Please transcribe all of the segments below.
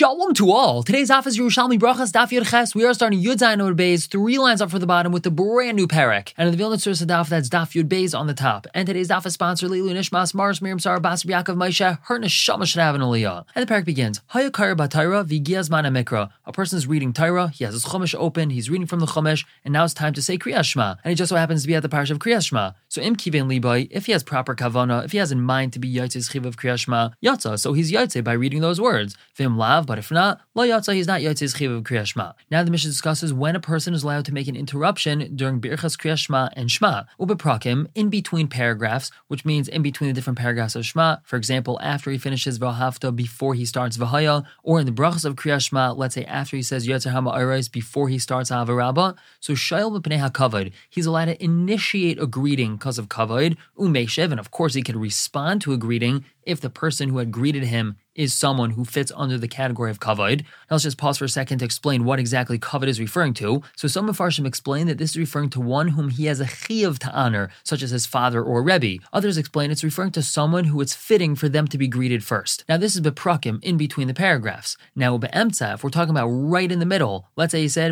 Shalom to all. Today's is Yerushalmi Brachas Daf Ches. We are starting Yud Zayin Yud Beis, three lines up for the bottom with the brand new parak. And in the Vilna Source Daf, that's Daf Yud Beis on the top. And today's daf is sponsored Lilu Nishmas Mars Miriam Sarah Basar Yaakov Moshe Her Neshama should have aliyah. And the parak begins Hayakar Batayra Vigiaz Mana Mikra. A person is reading Torah. He has his Chumash open. He's reading from the Chumash, and now it's time to say Kriyas Shema. And he just so happens to be at the parish of Kriyas Shema. So Im Kiven Libai, if he has proper kavana, if he has in mind to be Yaitze's Chiv of Kriyas Shema. So he's Yaitze by reading those words. Vim Lav, but if not, Lo Yatza, he's not Yaitze's Chiv of Kriyas Shema. Now the Mishnah discusses when a person is allowed to make an interruption during Birchas Kriyas Shema and Shema. Ubeprakim, in between paragraphs, which means in between the different paragraphs of Shema. For example, after he finishes Vahafta before he starts Vahaya, or in the Brachas of Kriyas Shema, let's say after he says Yotzer Hama before he starts Avarabba. So Shail B'Pnei HaKavod, he's allowed to initiate a greeting because of Kavod, Umeshev, and of course he can respond to a greeting if the person who had greeted him is someone who fits under the category of kavod. Now let's just pause for a second to explain what exactly kavod is referring to. So some Mepharshim explain that this is referring to one whom he has a chiyuv to honor, such as his father or rebbe. Others explain it's referring to someone who it's fitting for them to be greeted first. Now this is beprakim in between the paragraphs. Now be'emtza, if we're talking about right in the middle, let's say he said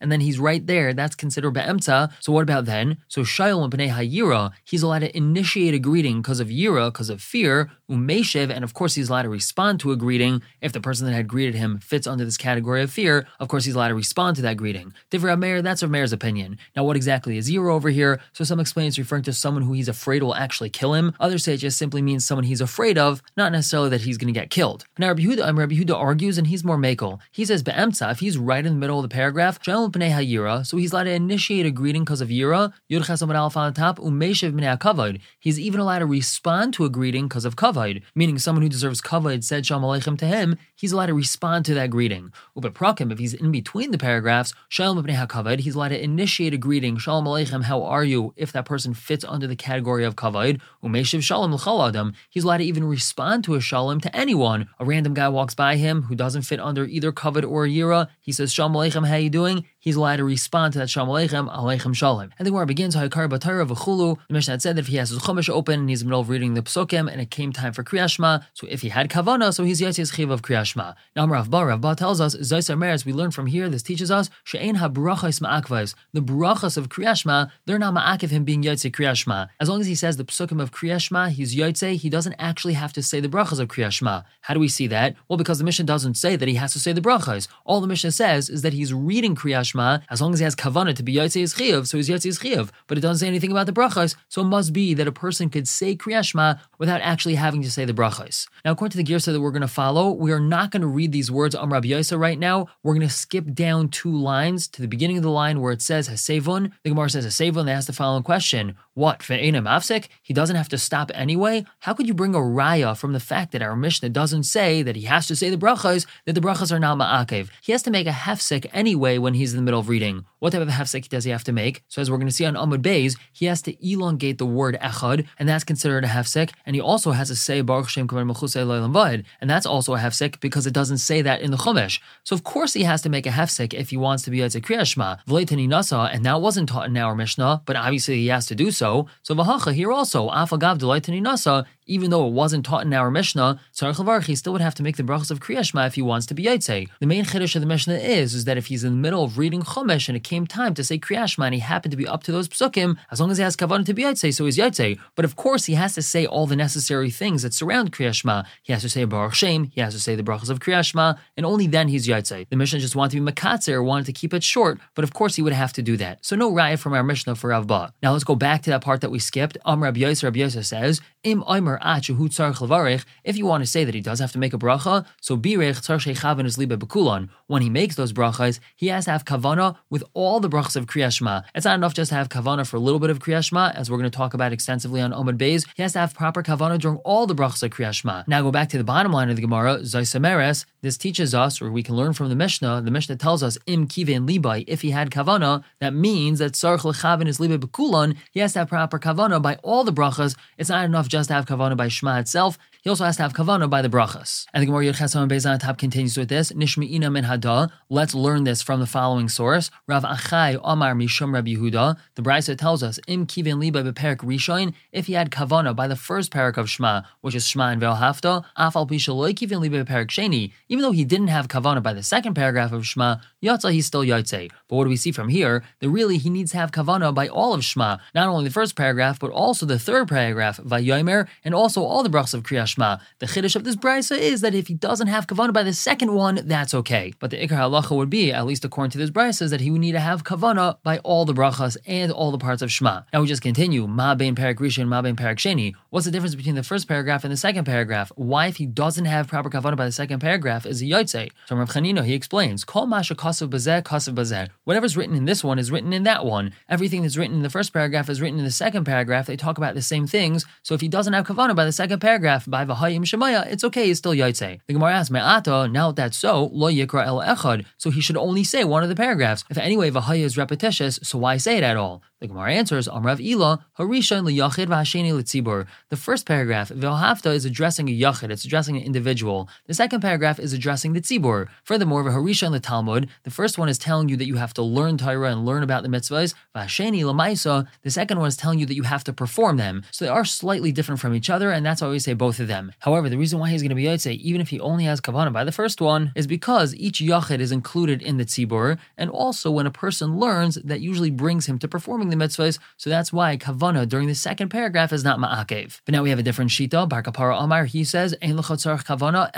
and then he's right there, that's considered be'emtza. So what about then? So shayil and b'nei hayira, he's allowed to initiate a greeting because of yira, because of fear, umeshev, and of course he's allowed to respond to a greeting. If the person that had greeted him fits under this category of fear, of course he's allowed to respond to that greeting. Divrei Meir, that's Rav Meir's opinion. Now, what exactly is zero over here? So some explain it's referring to someone who he's afraid will actually kill him. Others say it just simply means someone he's afraid of, not necessarily that he's going to get killed. Now, Rabbi Huda, um, Rabbi Huda argues, and he's more makel. He says be'emtza, if he's right in the middle of the paragraph, hayira, so he's allowed to initiate a greeting because of yira, yud chesam alf on top, umeshev He's even allowed to respond to a greeting because of kavod, meaning someone who deserves kavod said shalom aleichem to him, he's allowed to respond to that greeting. Ubeprakim, if he's in between the paragraphs, shalom b'nei hakavod, he's allowed to initiate a greeting, shalom aleichem, how are you, if that person fits under the category of kavod, umeshiv shalom adam, he's allowed to even respond to a shalom to anyone. A random guy walks by him who doesn't fit under either kavod or yira, he says, shalom aleichem, how are you doing? He's allowed to respond to that shalom aleichem, aleichem shalom. And the Gemara begins, ha'ikar b'tayra v'chulu, the Mishnah had said that if he has his chumash open and he's in the middle of reading the psukim and it came time for kriyashma, so if he had kavana, so he's yatzis chiv of kriyashma. Now Rav Ba, Rav Ba tells us, Zaisar Meres, we learn from here, this teaches us, she'ein ha-brachas ma'akvais, the brachas of kriyashma, they're not ma'akiv him being yatzis kriyashma. As long as he says the psukim of kriyashma, he's yatzis, he doesn't actually have to say the brachas of kriyashma. How do we see that? Well, because the Mishnah doesn't say that he has to say the brachas. All the Mishnah says is that he's reading kriyashma, as long as he has kavana to be yatzis chiv, so he's yatzis chiv. But it doesn't say anything about the brachas, so it must be that a person could say kriyashma without actually having to say the brachas. Now, according to the girsa that we're going to follow, we are not going to read these words on Rabbi Yosef right now. We're going to skip down two lines to the beginning of the line where it says Hasevon. The Gemara says Hasevon. They ask the following question: What fe'enim afsek? He doesn't have to stop anyway. How could you bring a raya from the fact that our Mishnah doesn't say that he has to say the brachas? That the brachas are not ma'akev. He has to make a hefsek anyway when he's in the middle of reading. What type of hefsek does he have to make? So as we're going to see on Amud Beis, he has to elongate the word echad, and that's considered a hefsek. And he also has to say Baruch Shem and that's also a hefsek because it doesn't say that in the Chumash. So of course he has to make a hefsek if he wants to be a kriyashma. V'leitani nasa, and that wasn't taught in our Mishnah, but obviously he has to do so. So v'hacha here also, afagav delaitani nasa, even though it wasn't taught in our Mishnah, Tzarech he still would have to make the brachas of Kriyashma if he wants to be Yaitse. The main chiddush of the Mishnah is, is that if he's in the middle of reading Chumash and it came time to say Kriyashma and he happened to be up to those psukim, as long as he has kavanah to be Yaitse, so he's Yaitse. But of course, he has to say all the necessary things that surround Kriyashma. He has to say Baruch Shem, he has to say the brachas of Kriyashma, and only then he's Yaitse. The Mishnah just wanted to be Makatzer, wanted to keep it short, but of course he would have to do that. So no raya from our Mishnah for Rav Ba. Now let's go back to that part that we skipped. Am Rabbi Yosef, Rabbi Yosef says, Im Omer If you want to say that he does have to make a bracha, so birech tzar sheichavin is libe bekulon. When he makes those brachas, he has to have kavana with all the brachas of kriyashma. It's not enough just to have kavana for a little bit of kriyashma, as we're going to talk about extensively on Omid Beis. He has to have proper kavana during all the brachas of kriyashma. Now go back to the bottom line of the Gemara, Zaisameres. This teaches us, or we can learn from the Mishnah. The Mishnah tells us im kiven libai. If he had kavana, that means that tzarch lechavin is libe bekulon. He has to have proper kavana by all the brachas. It's not enough just to have kavana by shema itself. He also has to have kavana by the brachas. And the Gemara Yechesam Bezan top continues with this. Nishmi'ina min hada. Let's learn this from the following source. Rav Achai Omar Mishum Rabbi Yehuda. The Brisa tells us, Im kivin liba beperik rishoin, if he had kavana by the first parak of Shema, which is Shema and Velhafta, afal pishaloi kivin liba beperik sheni, even though he didn't have kavana by the second paragraph of Shema, yatza he's still yotze. But what do we see from here? That really he needs to have kavana by all of Shema, not only the first paragraph, but also the third paragraph, Vayomer, and also all the brachas of Kriyat Shema. The chiddush of this brisa is that if he doesn't have kavana by the second one, that's okay. But the ikar halacha would be, at least according to this brisa, is that he would need to have kavana by all the brachas and all the parts of Shema. Now we just continue. Ma bein parak rishon, ma bein parak sheni. What's the difference between the first paragraph and the second paragraph? Why, if he doesn't have proper kavana by the second paragraph, is a yotze? So Rav Chanino he explains, Kol masha kasav bazeh bazeh. Whatever's written in this one is written in that one. Everything that's written in the first paragraph is written in the second paragraph. They talk about the same things. So if he doesn't have kavana by the second paragraph, by v'hayim shemaya, it's okay. He's still yaitse. The Gemara asks, Me'ato, now that's so, lo yikra el echad. So he should only say one of the paragraphs. If anyway v'haya is repetitious, so why say it at all? The Gemara answers, Amrav Ila, Harishan liyachid v'hasheni litzibur. The first paragraph, V'hafta, is addressing a yachid, it's addressing an individual. The second paragraph is addressing the tzibur. Furthermore, V'harishan the Talmud, the first one is telling you that you have to learn Torah and learn about the mitzvahs. V'hasheni lamaisa, the second one is telling you that you have to perform them. So they are slightly different from each other, and that's why we say both of them. However, the reason why he's going to be Yotze, even if he only has kavanah by the first one, is because each yachid is included in the tzibur, and also when a person learns, that usually brings him to performing the mitzvahs, so that's why kavana during the second paragraph is not ma'akev. But now we have a different shita. Bar Kapara Amar, he says, Ein kavana.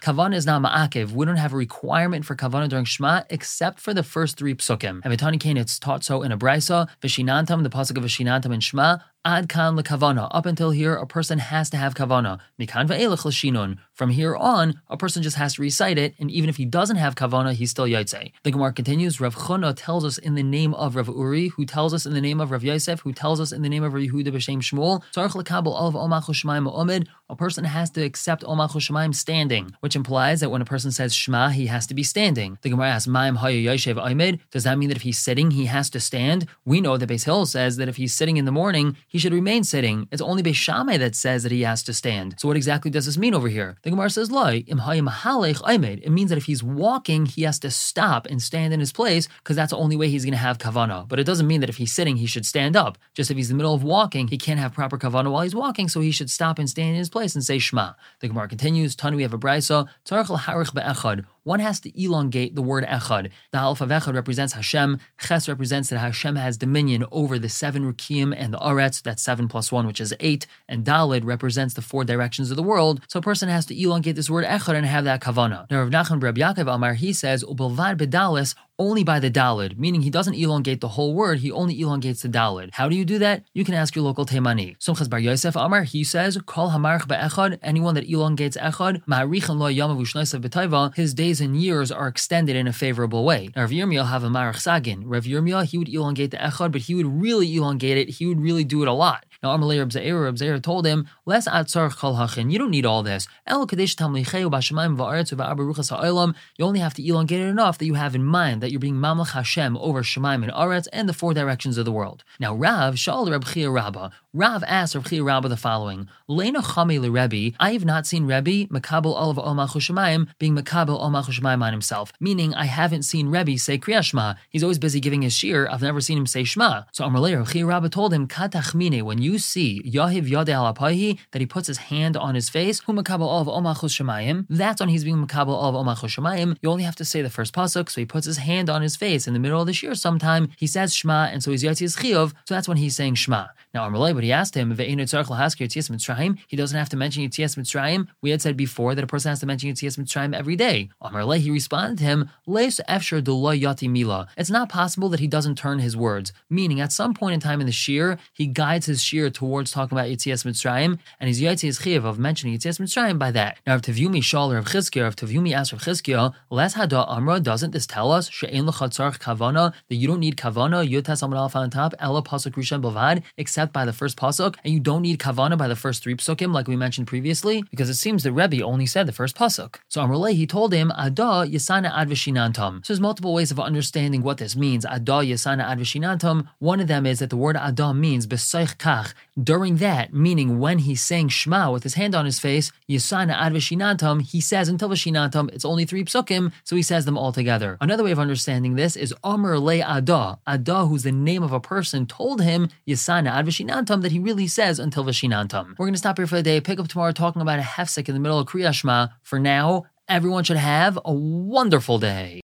Kavana is not ma'akev. We don't have a requirement for kavana during Shema except for the first three psukim. And Vitani Kane, it's taught so in a brisa, Vishinantam, the pasuk of Vishinantam in Shema, Ad kan lekavana. Up until here, a person has to have kavana. Mikan ve'elech l'shinun. From here on, a person just has to recite it, and even if he doesn't have kavana, he's still yaitse. The Gemara continues. Rav Chuna tells us in the name of Rav Uri, who tells us in the name of Rav Yosef, who tells us in the name of Rav Yehuda b'shem Shmuel. Tzarich lekabel of omach. A person has to accept omach standing, which implies that when a person says shema, he has to be standing. The Gemara asks, Ma'im yoshev oimid. Does that mean that if he's sitting, he has to stand? We know that Beis Hillel says that if he's sitting in the morning, he should remain sitting. It's only Beis Shammai that says that he has to stand. So what exactly does this mean over here? The Gemara says, Loi, im It means that if he's walking, he has to stop and stand in his place because that's the only way he's going to have kavana. But it doesn't mean that if he's sitting, he should stand up. Just if he's in the middle of walking, he can't have proper kavana while he's walking, so he should stop and stand in his place and say Shema. The Gemara continues, Tanu, we have a brisa, harich be'echad one has to elongate the word echad. The Aleph of echad represents Hashem. Ches represents that Hashem has dominion over the seven Rukim and the Aretz, that's seven plus one, which is eight. And Dalid represents the four directions of the world. So a person has to elongate this word echad and have that kavana. Now Rav Nachman Reb Yaakov Amar, he says, Ubelvad bedalis, only by the dalid, meaning he doesn't elongate the whole word, he only elongates the dalid. How do you do that? You can ask your local Teimani. Sumchas Bar Yosef Amar, he says, Kol hamarch be'echad, anyone that elongates echad, ma'arichan lo yamav his days and years are extended in a favorable way. Now, Rav Yirmiyah have a marach sagin. Rav Yirmiyah, he would elongate the echad, but he would really elongate it, he would really do it a lot. Now, Amalei Reb Zeir, Reb Zeir told him, "Less atzar kol hachin. You don't need all this. El kadesh tamlicheu b'shamayim va'aretz va'abaruchas ha'olam. You only have to elongate it enough that you have in mind that you're being mamlech Hashem over Shemaim and Aretz and the four directions of the world." Now, Rav Shaul Reb Chia Rabbah. Rav asked Reb Chia Rabbah the following: Leina chami Rebbe. I have not seen Rebbe makabel olav omach Shemayim being makabel omach Shemayim on himself. Meaning, I haven't seen Rebbe say Kriya. He's always busy giving his shir. I've never seen him say Shema. So Amalei Reb Chia Rabbah told him, Katachmine, when you you see Yahiv Yade Alapahi, that he puts his hand on his face, Hu Makabal of Omachus Shemayim, that's when he's being Makabal of Omachus Shemayim. You only have to say the first pasuk, so he puts his hand on his face in the middle of the shir sometime. He says Shema, and so he's Yatzi's Chiyov, so that's when he's saying Shema. Now, Amalei, but he asked him, he doesn't have to mention Yitzias Mitzrayim. We had said before that a person has to mention Yitzias Mitzrayim every day. Amalei, he responded to him, Leis Yati Mila. It's not possible that he doesn't turn his words, meaning at some point in time in the shir, he guides his shir towards talking about Yitzias Mitzrayim, and he's Yitzias Chiv of mentioning Yitzias Mitzrayim by that. Now, if Tavumi Shal of Chizkiah, if Tavumi asks of Chizkiah, Les Hada Amra, doesn't this tell us that you don't need Kavana Yutas Amar on top Ella Pasuk Rishon Bavad, except by the first pasuk, and you don't need kavana by the first three psukim, like we mentioned previously, because it seems the Rebbe only said the first pasuk. So Amrullah, he told him, Ada yasana advishinantam. So there's multiple ways of understanding what this means. Ada yasana advishinantam. One of them is that the word Ada means besoich kach. During that, meaning when he's saying Shema with his hand on his face, yasana advishinantam, he says until vashinantam, it's only three psukim, so he says them all together. Another way of understanding this is Amr le Ada. Ada, who's the name of a person, told him Yasana ad Vishinantam that he really says until Vishinantam. We're going to stop here for the day, pick up tomorrow talking about a hefsek in the middle of Kriyashma. For now, everyone should have a wonderful day.